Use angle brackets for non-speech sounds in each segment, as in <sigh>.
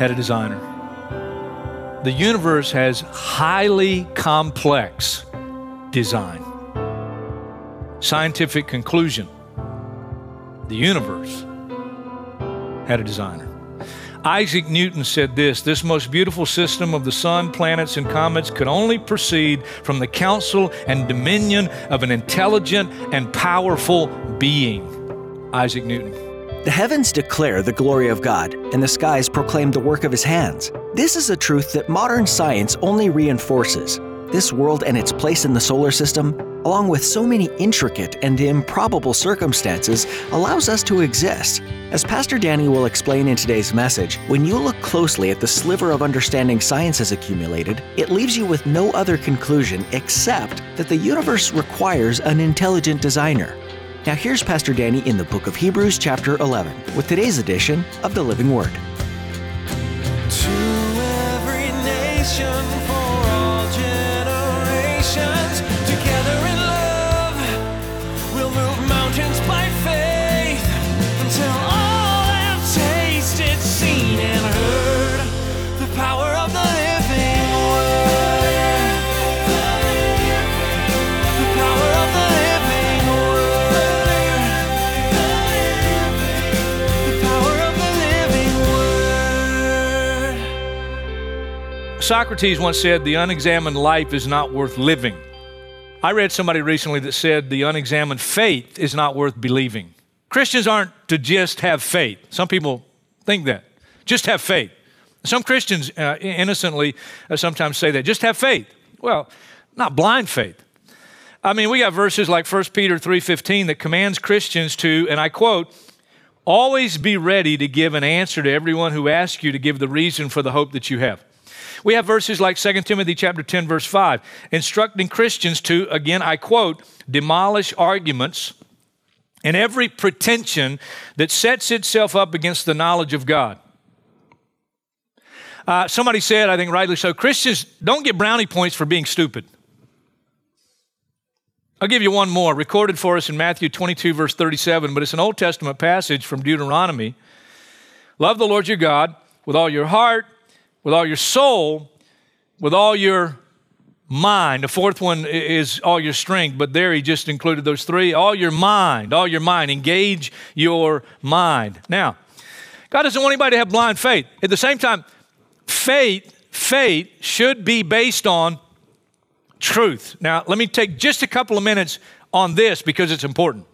had a designer. The universe has highly complex design. Scientific conclusion the universe had a designer. Isaac Newton said this this most beautiful system of the sun, planets, and comets could only proceed from the counsel and dominion of an intelligent and powerful being. Isaac Newton. The heavens declare the glory of God, and the skies proclaim the work of his hands. This is a truth that modern science only reinforces. This world and its place in the solar system, along with so many intricate and improbable circumstances, allows us to exist. As Pastor Danny will explain in today's message, when you look closely at the sliver of understanding science has accumulated, it leaves you with no other conclusion except that the universe requires an intelligent designer. Now, here's Pastor Danny in the book of Hebrews, chapter 11, with today's edition of the Living Word. To every nation Socrates once said, The unexamined life is not worth living. I read somebody recently that said, The unexamined faith is not worth believing. Christians aren't to just have faith. Some people think that. Just have faith. Some Christians uh, innocently uh, sometimes say that. Just have faith. Well, not blind faith. I mean, we got verses like 1 Peter 3:15 that commands Christians to, and I quote, always be ready to give an answer to everyone who asks you to give the reason for the hope that you have. We have verses like 2 Timothy chapter 10 verse 5 instructing Christians to again I quote demolish arguments and every pretension that sets itself up against the knowledge of God. Uh, somebody said, I think rightly so, Christians don't get brownie points for being stupid. I'll give you one more, recorded for us in Matthew 22, verse 37, but it's an Old Testament passage from Deuteronomy. Love the Lord your God with all your heart, with all your soul, with all your mind. The fourth one is all your strength, but there he just included those three. All your mind, all your mind. Engage your mind. Now, God doesn't want anybody to have blind faith. At the same time, faith, faith should be based on truth. Now, let me take just a couple of minutes on this because it's important.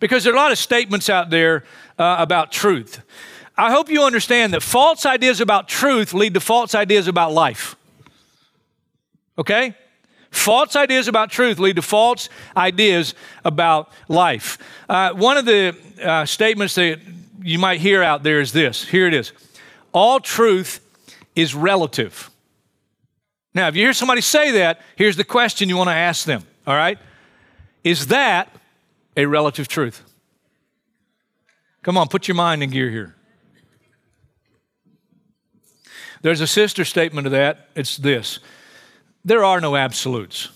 Because there are a lot of statements out there uh, about truth. I hope you understand that false ideas about truth lead to false ideas about life. Okay? False ideas about truth lead to false ideas about life. Uh, one of the uh, statements that you might hear out there is this here it is all truth is relative. Now, if you hear somebody say that, here's the question you want to ask them, all right? Is that a relative truth? Come on, put your mind in gear here. There's a sister statement to that. It's this there are no absolutes.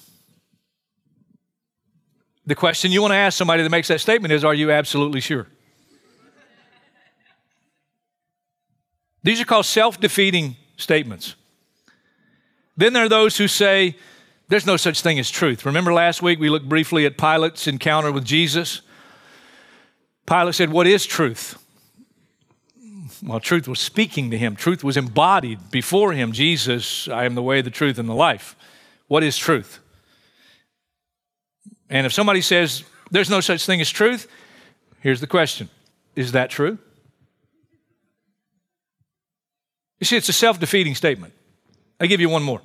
The question you want to ask somebody that makes that statement is Are you absolutely sure? These are called self defeating statements. Then there are those who say, There's no such thing as truth. Remember last week we looked briefly at Pilate's encounter with Jesus? Pilate said, What is truth? Well, truth was speaking to him, truth was embodied before him. Jesus, I am the way, the truth, and the life. What is truth? And if somebody says there's no such thing as truth, here's the question Is that true? You see, it's a self defeating statement. I give you one more.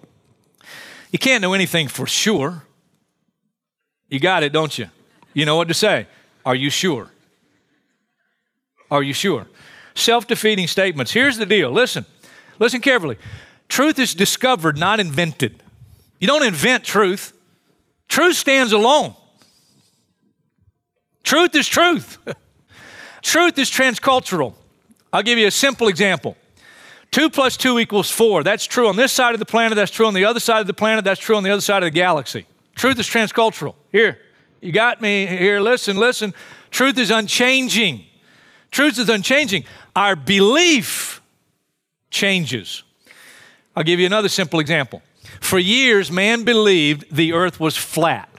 You can't know anything for sure. You got it, don't you? You know what to say. Are you sure? Are you sure? Self defeating statements. Here's the deal listen, Listen carefully. Truth is discovered, not invented. You don't invent truth. Truth stands alone. Truth is truth. <laughs> truth is transcultural. I'll give you a simple example. Two plus two equals four. That's true on this side of the planet. That's true on the other side of the planet. That's true on the other side of the galaxy. Truth is transcultural. Here, you got me here. Listen, listen. Truth is unchanging. Truth is unchanging. Our belief changes. I'll give you another simple example. For years, man believed the earth was flat.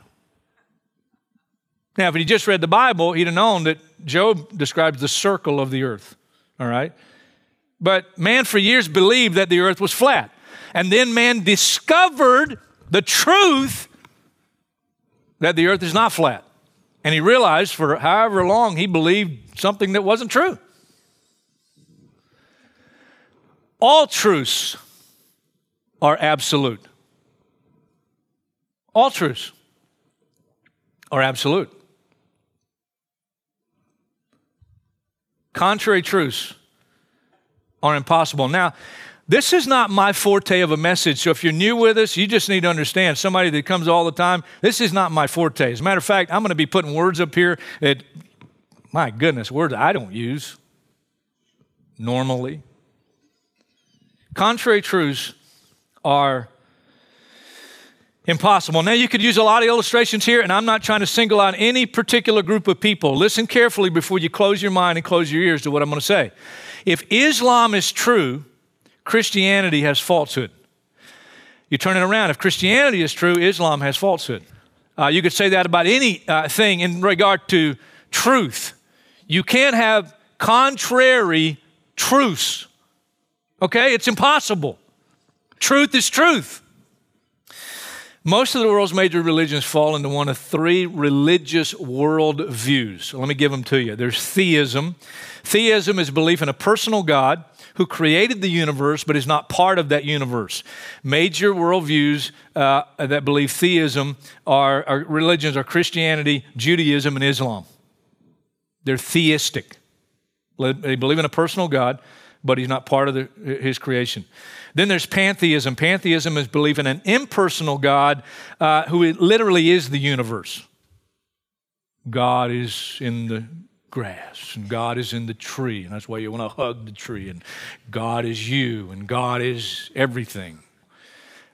Now, if he just read the Bible, he'd have known that Job describes the circle of the earth. All right? But man for years believed that the earth was flat. And then man discovered the truth that the earth is not flat. And he realized for however long he believed something that wasn't true. All truths are absolute. All truths are absolute. Contrary truths are impossible. Now, this is not my forte of a message. So if you're new with us, you just need to understand somebody that comes all the time, this is not my forte. As a matter of fact, I'm going to be putting words up here that, my goodness, words I don't use normally. Contrary truths are impossible. Now, you could use a lot of illustrations here, and I'm not trying to single out any particular group of people. Listen carefully before you close your mind and close your ears to what I'm going to say. If Islam is true, Christianity has falsehood. You turn it around. If Christianity is true, Islam has falsehood. Uh, you could say that about any uh, in regard to truth. You can't have contrary truths. Okay? It's impossible. Truth is truth. Most of the world's major religions fall into one of three religious worldviews. Let me give them to you. There's theism. Theism is belief in a personal God who created the universe but is not part of that universe. Major worldviews uh, that believe theism are, are religions are Christianity, Judaism, and Islam. They're theistic. They believe in a personal God, but he's not part of the, his creation. Then there's pantheism. Pantheism is belief in an impersonal God uh, who literally is the universe. God is in the grass, and God is in the tree, and that's why you want to hug the tree, and God is you, and God is everything.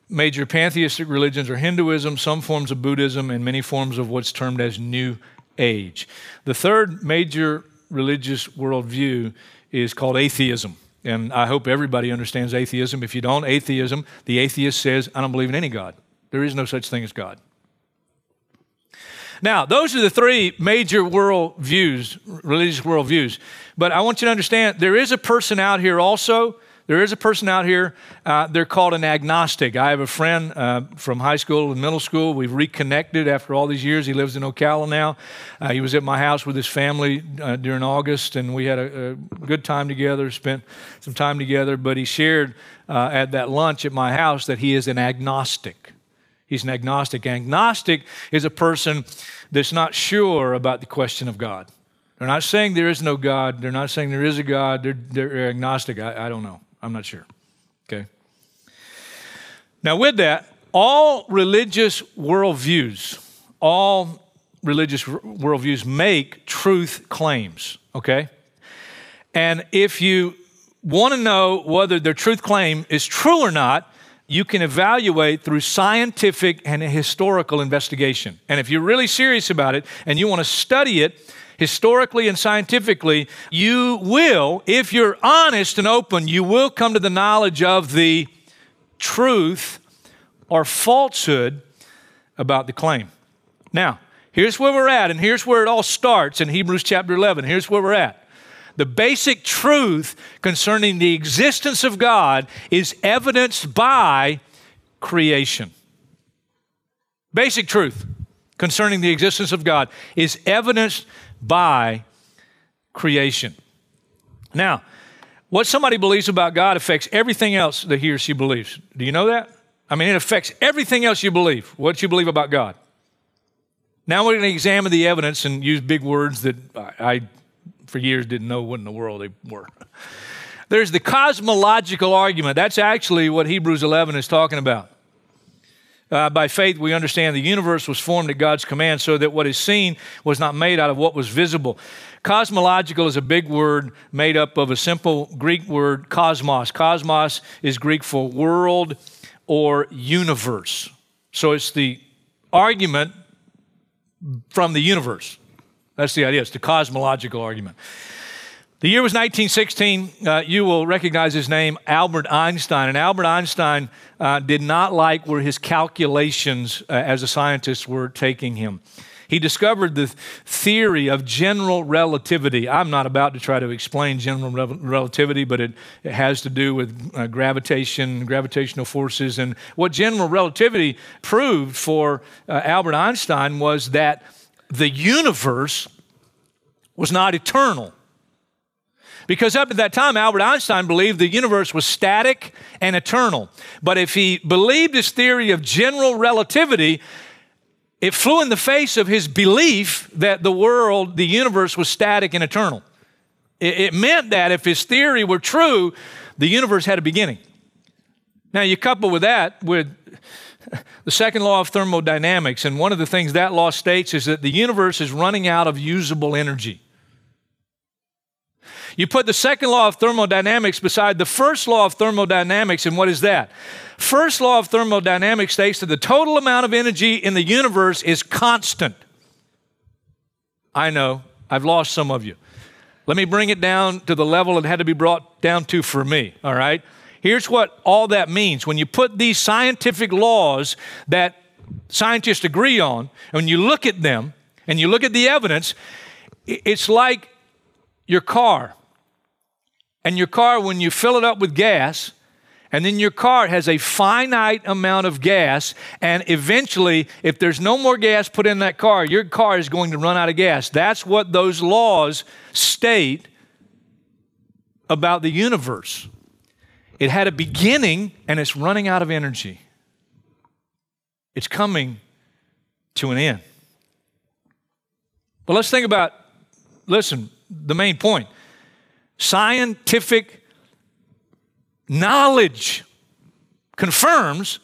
Major pantheistic religions are Hinduism, some forms of Buddhism, and many forms of what's termed as New Age. The third major religious worldview is called atheism. And I hope everybody understands atheism. If you don't, atheism, the atheist says, I don't believe in any God. There is no such thing as God. Now, those are the three major world views, religious world views. But I want you to understand there is a person out here also. There is a person out here, uh, they're called an agnostic. I have a friend uh, from high school and middle school. We've reconnected after all these years. He lives in Ocala now. Uh, he was at my house with his family uh, during August, and we had a, a, good time together, spent some time together. But he shared uh, at that lunch at my house that he is an agnostic. He's an agnostic. Agnostic is a person that's not sure about the question of God. They're not saying there is no God. They're not saying there is a God. They're, they're agnostic. I, I don't know. I'm not sure. Okay. Now, with that, all religious worldviews, all religious worldviews make truth claims. Okay. And if you want to know whether their truth claim is true or not, you can evaluate through scientific and historical investigation. And if you're really serious about it and you want to study it historically and scientifically, you will, if you're honest and open, you will come to the knowledge of the truth or falsehood about the claim. Now, here's where we're at, and here's where it all starts in Hebrews chapter 11. Here's where we're at. The basic truth concerning the existence of God is evidenced by creation. Basic truth concerning the existence of God is evidenced by creation. Now, what somebody believes about God affects everything else that he or she believes. Do you know that? I mean, it affects everything else you believe, what you believe about God. Now we're going to examine the evidence and use big words that I, for years didn't know what in the world they were. <laughs> There's the cosmological argument. That's actually what Hebrews 11 is talking about. Uh, by faith, we understand the universe was formed at God's command so that what is seen was not made out of what was visible. Cosmological is a big word made up of a simple Greek word, cosmos. Cosmos is Greek for world or universe. So it's the argument from the universe. That's the idea. It's the cosmological argument. The year was 1916. Uh, you will recognize his name, Albert Einstein. And Albert Einstein uh, did not like where his calculations uh, as a scientist were taking him. He discovered the theory of general relativity. I'm not about to try to explain general re- relativity, but it, it, has to do with uh, gravitation, gravitational forces. And what general relativity proved for uh, Albert Einstein was that the universe was not eternal. Because up at that time, Albert Einstein believed the universe was static and eternal. But if he believed his theory of general relativity, it flew in the face of his belief that the world, the universe, was static and eternal. It, it meant that if his theory were true, the universe had a beginning. Now, you couple with that with <laughs> the second law of thermodynamics, and one of the things that law states is that the universe is running out of usable energy. You put the second law of thermodynamics beside the first law of thermodynamics, and what is that? First law of thermodynamics states that the total amount of energy in the universe is constant. I know, I've lost some of you. Let me bring it down to the level it had to be brought down to for me, all right? Here's what all that means. When you put these scientific laws that scientists agree on, and when you look at them and you look at the evidence, it's like your car. And your car, when you fill it up with gas, and then your car has a finite amount of gas, and eventually, if there's no more gas put in that car, your car is going to run out of gas. That's what those laws state about the universe. It had a beginning, and it's running out of energy. It's coming to an end. But let's think about listen, the main point scientific knowledge confirms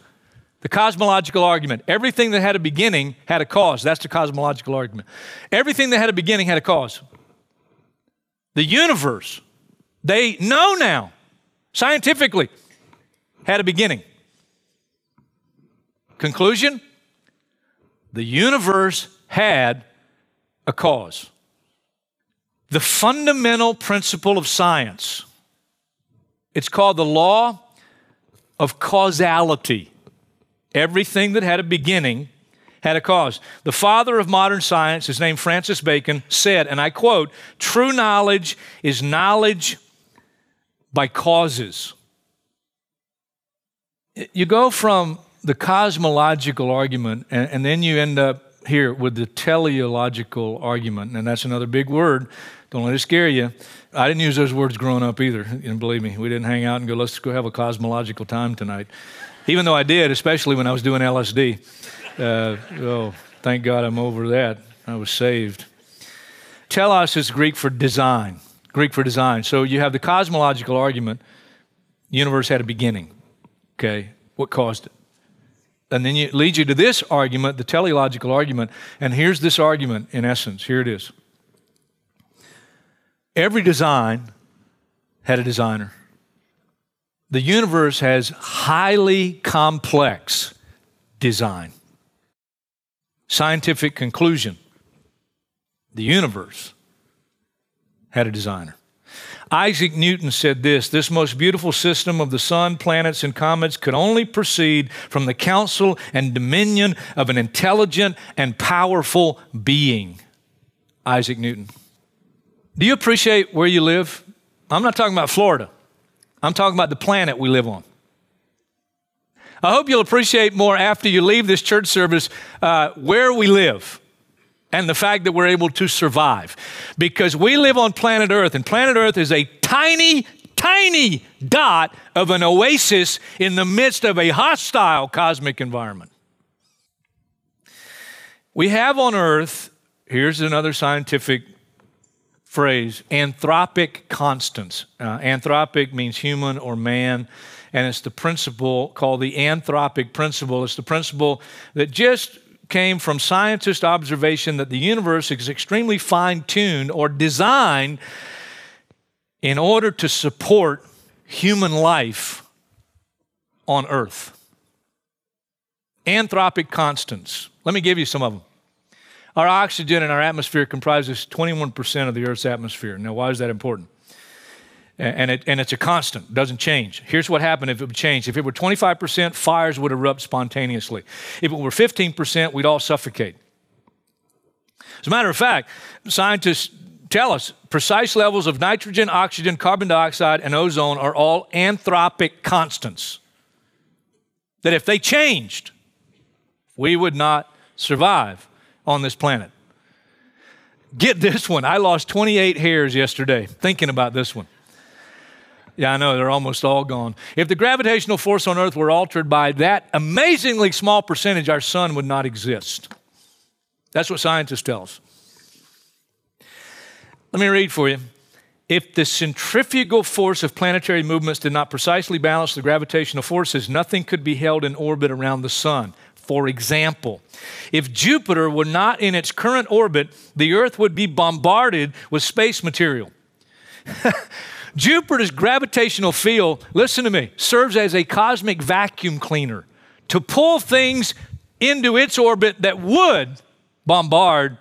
the cosmological argument. Everything that had a beginning had a cause. That's the cosmological argument. Everything that had a beginning had a cause. The universe, they know now, scientifically, had a beginning. Conclusion the universe had a cause. The fundamental principle of science it's called the law of causality. Everything that had a beginning had a cause. The father of modern science, his name Francis Bacon, said, and I quote, true knowledge is knowledge by causes. You go from the cosmological argument, and, and then you end up here with the teleological argument, and that's another big word. Don't let it scare you. I didn't use those words growing up either. And believe me, we didn't hang out and go, let's go have a cosmological time tonight. Even though I did, especially when I was doing LSD. Uh, oh, thank God I'm over that. I was saved. Telos is Greek for design. Greek for design. So you have the cosmological argument. Universe had a beginning. Okay, what caused it? And then it leads you to this argument, the teleological argument. And here's this argument in essence. Here it is. Every design had a designer. The universe has highly complex design. Scientific conclusion the universe had a designer. Isaac Newton said this this most beautiful system of the sun, planets, and comets could only proceed from the counsel and dominion of an intelligent and powerful being. Isaac Newton. Do you appreciate where you live? I'm not talking about Florida, I'm talking about the planet we live on. I hope you'll appreciate more after you leave this church service uh, where we live and the fact that we're able to survive. Because we live on planet Earth, and planet Earth is a tiny, tiny dot of an oasis in the midst of a hostile cosmic environment. We have on Earth, here's another scientific phrase anthropic constants. Uh, anthropic means human or man, and it's the principle called the anthropic principle. It's the principle that just came from scientist observation that the universe is extremely fine tuned or designed in order to support human life on earth. Anthropic constants. Let me give you some of them. Our oxygen in our atmosphere comprises 21% of the Earth's atmosphere. Now, why is that important? And, it, and it's a constant, doesn't change. Here's what happened if it would change. If it were 25%, fires would erupt spontaneously. If it were 15%, we'd all suffocate. As a matter of fact, scientists tell us precise levels of nitrogen, oxygen, carbon dioxide, and ozone are all anthropic constants. That if they changed, we would not survive on this planet. Get this one. I lost 28 hairs yesterday thinking about this one. Yeah, I know, they're almost all gone. If the gravitational force on Earth were altered by that amazingly small percentage, our sun would not exist. That's what scientists tell us. Let me read for you. If the centrifugal force of planetary movements did not precisely balance the gravitational forces, nothing could be held in orbit around the sun. For example, if Jupiter were not in its current orbit, the Earth would be bombarded with space material. <laughs> Jupiter's gravitational field, listen to me, serves as a cosmic vacuum cleaner to pull things into its orbit that would bombard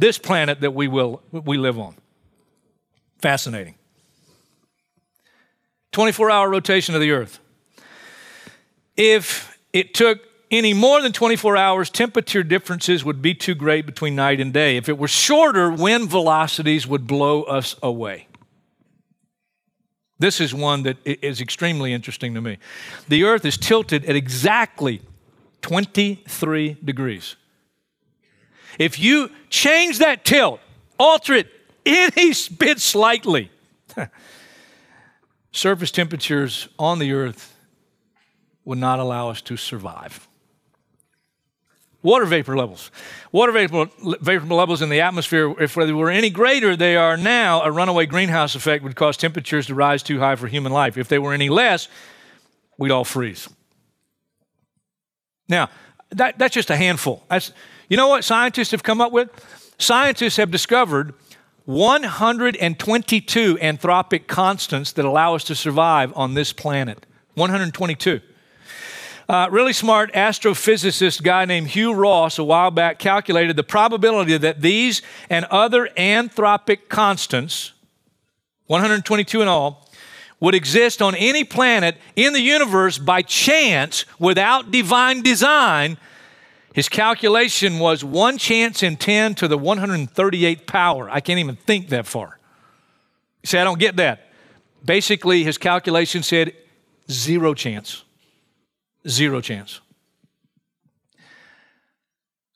this planet that we, will, we live on. Fascinating. 24 hour rotation of the Earth. If it took any more than 24 hours, temperature differences would be too great between night and day. If it were shorter, wind velocities would blow us away. This is one that is extremely interesting to me. The earth is tilted at exactly 23 degrees. If you change that tilt, alter it any bit slightly, <laughs> surface temperatures on the earth would not allow us to survive. Water vapor levels. Water vapor, vapor levels in the atmosphere, if they were any greater they are now, a runaway greenhouse effect would cause temperatures to rise too high for human life. If they were any less, we'd all freeze. Now, that, that's just a handful. That's, you know what scientists have come up with? Scientists have discovered 122 anthropic constants that allow us to survive on this planet. 122. Uh, really smart astrophysicist guy named Hugh Ross a while back calculated the probability that these and other anthropic constants, 122 in all, would exist on any planet in the universe by chance without divine design. His calculation was one chance in 10 to the 138th power. I can't even think that far. You say, I don't get that. Basically, his calculation said zero chance. Zero chance.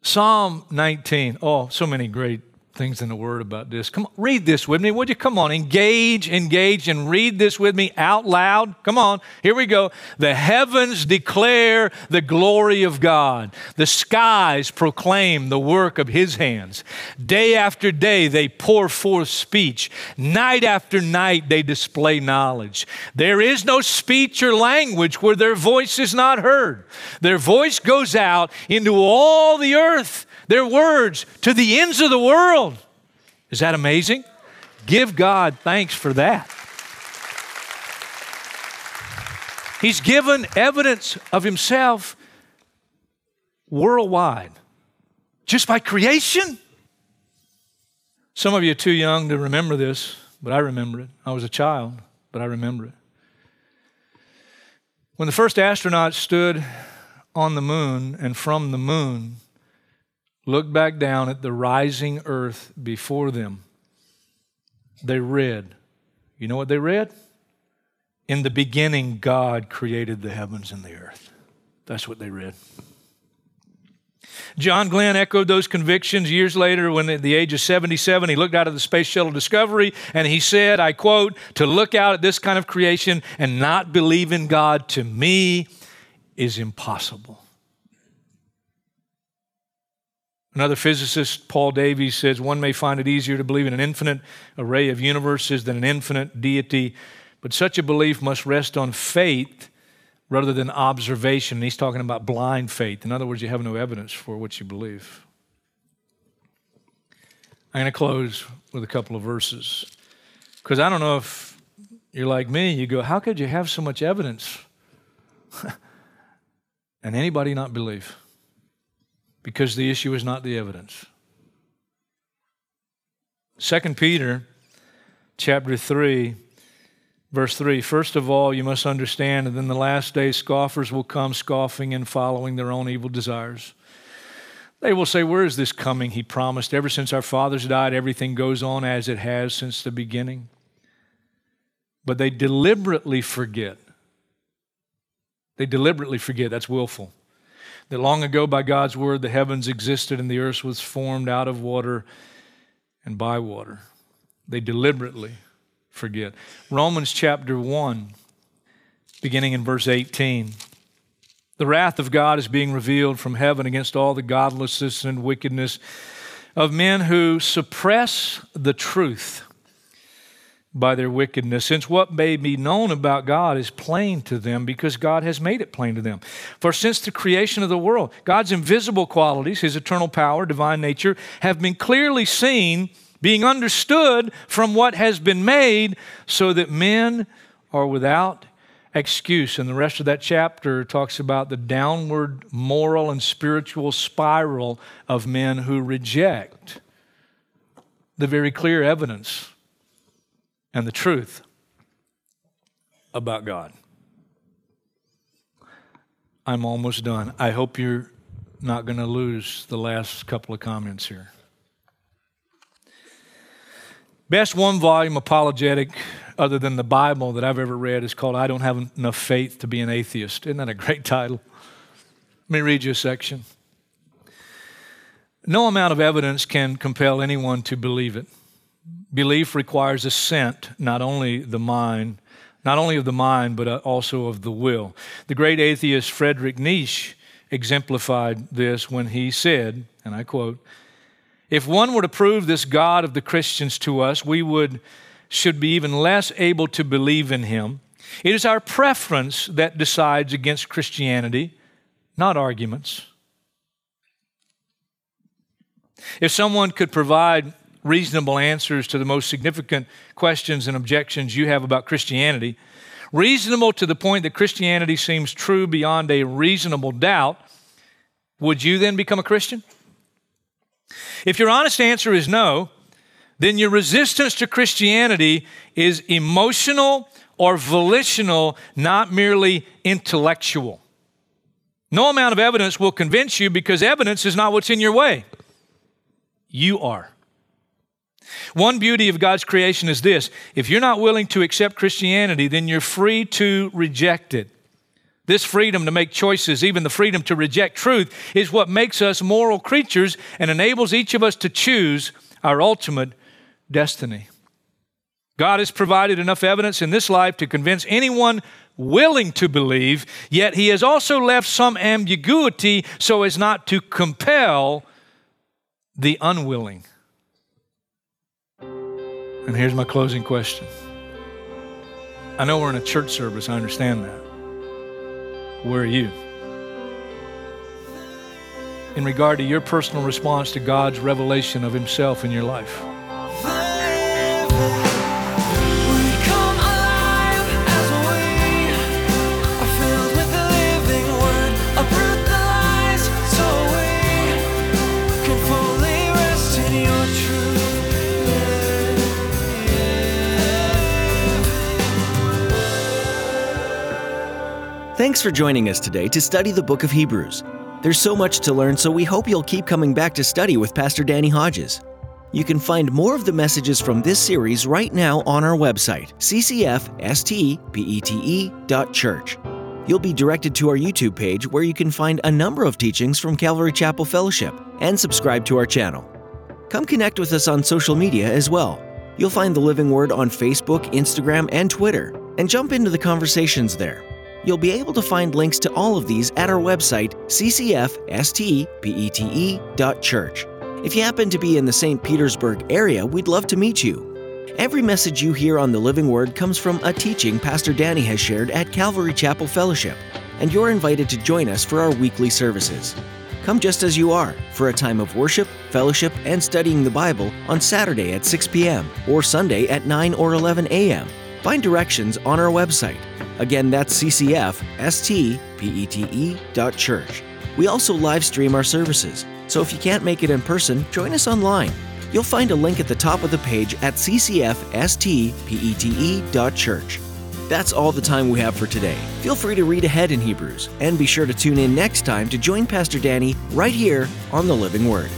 Psalm 19. Oh, so many great things in the Word about this. Come on, read this with me, would you? Come on, engage, engage, and read this with me out loud. Come on, here we go. The heavens declare the glory of God, the skies proclaim the work of His hands. Day after day, they pour forth speech. Night after night, they display knowledge. There is no speech or language where their voice is not heard. Their voice goes out into all the earth their words to the ends of the world. Is that amazing? Give God thanks for that. He's given evidence of himself worldwide just by creation. Some of you are too young to remember this, but I remember it. I was a child, but I remember it. When the first astronauts stood on the moon and from the moon, looked back down at the rising earth before them, they read. You know what they read? In the beginning, God created the heavens and the earth. That's what they read. John Glenn echoed those convictions years later when, at the age of 77, he looked out at the Space Shuttle Discovery and he said, I quote, to look out at this kind of creation and not believe in God to me is impossible. Another physicist, Paul Davies, says one may find it easier to believe in an infinite array of universes than an infinite deity, but such a belief must rest on faith rather than observation. And he's talking about blind faith. In other words, you have no evidence for what you believe. I'm going to close with a couple of verses because I don't know if you're like me. You go, how could you have so much evidence <laughs> and anybody not believe? Because the issue is not the evidence. 2 Peter chapter 3 verse 3 First of all you must understand that in the last days scoffers will come scoffing and following their own evil desires. They will say, Where is this coming? He promised. Ever since our fathers died, everything goes on as it has since the beginning. But they deliberately forget. They deliberately forget. That's willful. That long ago, by God's word, the heavens existed and the earth was formed out of water and by water. They deliberately forget. Romans chapter 1, beginning in verse 18. The wrath of God is being revealed from heaven against all the godlessness and wickedness of men who suppress the truth by their wickedness, since what may be known about God is plain to them because God has made it plain to them. For since the creation of the world, God's invisible qualities, his eternal power, divine nature, have been clearly seen, being understood from what has been made, so that men are without excuse. And the rest of that chapter talks about the downward moral and spiritual spiral of men who reject the very clear evidence and the truth about God. I'm almost done. I hope you're not going to lose the last couple of comments here. Best one volume apologetic other than the Bible that I've ever read is called I Don't Have Enough Faith to Be an Atheist. Isn't that a great title? Let me read you a section. No amount of evidence can compel anyone to believe it. Belief requires assent, not only the mind, not only of the mind, but uh, also of the will. The great atheist Friedrich Nietzsche exemplified this when he said, and I quote, if one were to prove this God of the Christians to us, we would should be even less able to believe in him. It is our preference that decides against Christianity, not arguments. If someone could provide reasonable answers to the most significant questions and objections you have about Christianity, reasonable to the point that Christianity seems true beyond a reasonable doubt, would you then become a Christian? If your honest answer is no, then your resistance to Christianity is emotional or volitional, not merely intellectual. No amount of evidence will convince you because evidence is not what's in your way. You are. One beauty of God's creation is this if you're not willing to accept Christianity, then you're free to reject it. This freedom to make choices, even the freedom to reject truth, is what makes us moral creatures and enables each of us to choose our ultimate destiny. God has provided enough evidence in this life to convince anyone willing to believe, yet He has also left some ambiguity so as not to compel the unwilling. And here's my closing question. I know we're in a church service, I understand that. Where are you? In regard to your personal response to God's revelation of Himself in your life. Thanks for joining us today to study the book of Hebrews. There's so much to learn, so we hope you'll keep coming back to study with Pastor Danny Hodges. You can find more of the messages from this series right now on our website, ccfstpete.church. You'll be directed to our YouTube page where you can find a number of teachings from Calvary Chapel Fellowship and subscribe to our channel. Come connect with us on social media as well. You'll find the Living Word on Facebook, Instagram, and Twitter, and jump into the conversations there. You'll be able to find links to all of these at our website, ccfstpete.church. If you happen to be in the St. Petersburg area, we'd love to meet you. Every message you hear on the Living Word comes from a teaching Pastor Danny has shared at Calvary Chapel Fellowship, and you're invited to join us for our weekly services. Come just as you are for a time of worship, fellowship, and studying the Bible on Saturday at 6 p.m. or Sunday at 9 or 11 a.m. Find directions on our website. Again, that's ccfstpete.church. We also live stream our services, so if you can't make it in person, join us online. You'll find a link at the top of the page at ccfstpete.church. That's all the time we have for today. Feel free to read ahead in Hebrews, and be sure to tune in next time to join Pastor Danny right here on the Living Word.